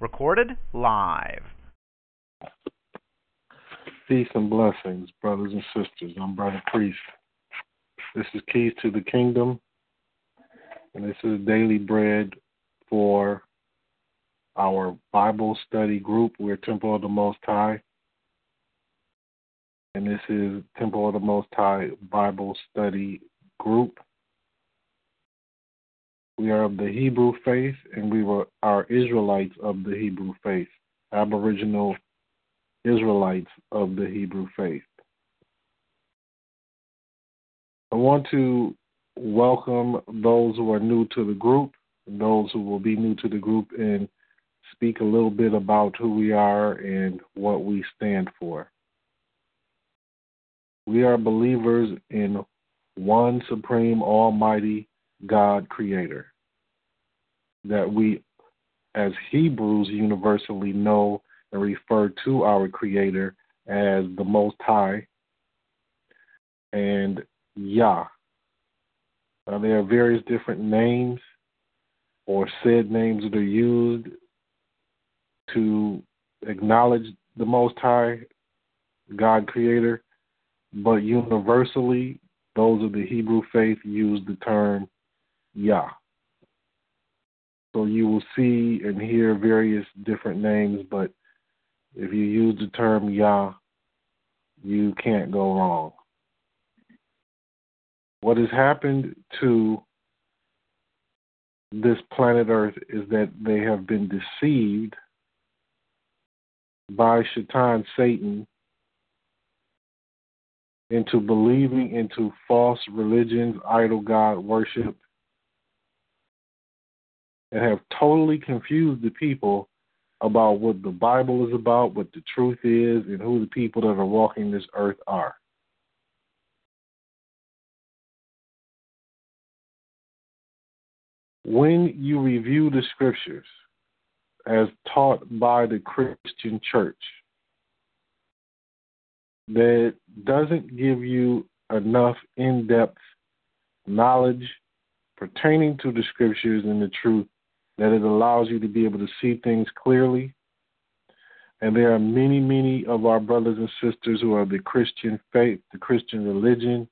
Recorded live. Peace and blessings, brothers and sisters. I'm Brother Priest. This is Keys to the Kingdom, and this is daily bread for our Bible study group. We're Temple of the Most High, and this is Temple of the Most High Bible Study Group. We are of the Hebrew faith, and we were are Israelites of the Hebrew faith, Aboriginal Israelites of the Hebrew faith. I want to welcome those who are new to the group, those who will be new to the group, and speak a little bit about who we are and what we stand for. We are believers in one supreme, almighty God creator that we, as Hebrews, universally know and refer to our creator as the Most High and Yah. Now, there are various different names or said names that are used to acknowledge the Most High, God Creator, but universally, those of the Hebrew faith use the term Yah. So you will see and hear various different names, but if you use the term Yah, you can't go wrong. What has happened to this planet Earth is that they have been deceived by Shaitan, Satan, into believing into false religions, idol God worship, and have totally confused the people about what the Bible is about, what the truth is, and who the people that are walking this earth are. When you review the scriptures as taught by the Christian church, that doesn't give you enough in depth knowledge pertaining to the scriptures and the truth that it allows you to be able to see things clearly. And there are many, many of our brothers and sisters who are the Christian faith, the Christian religion,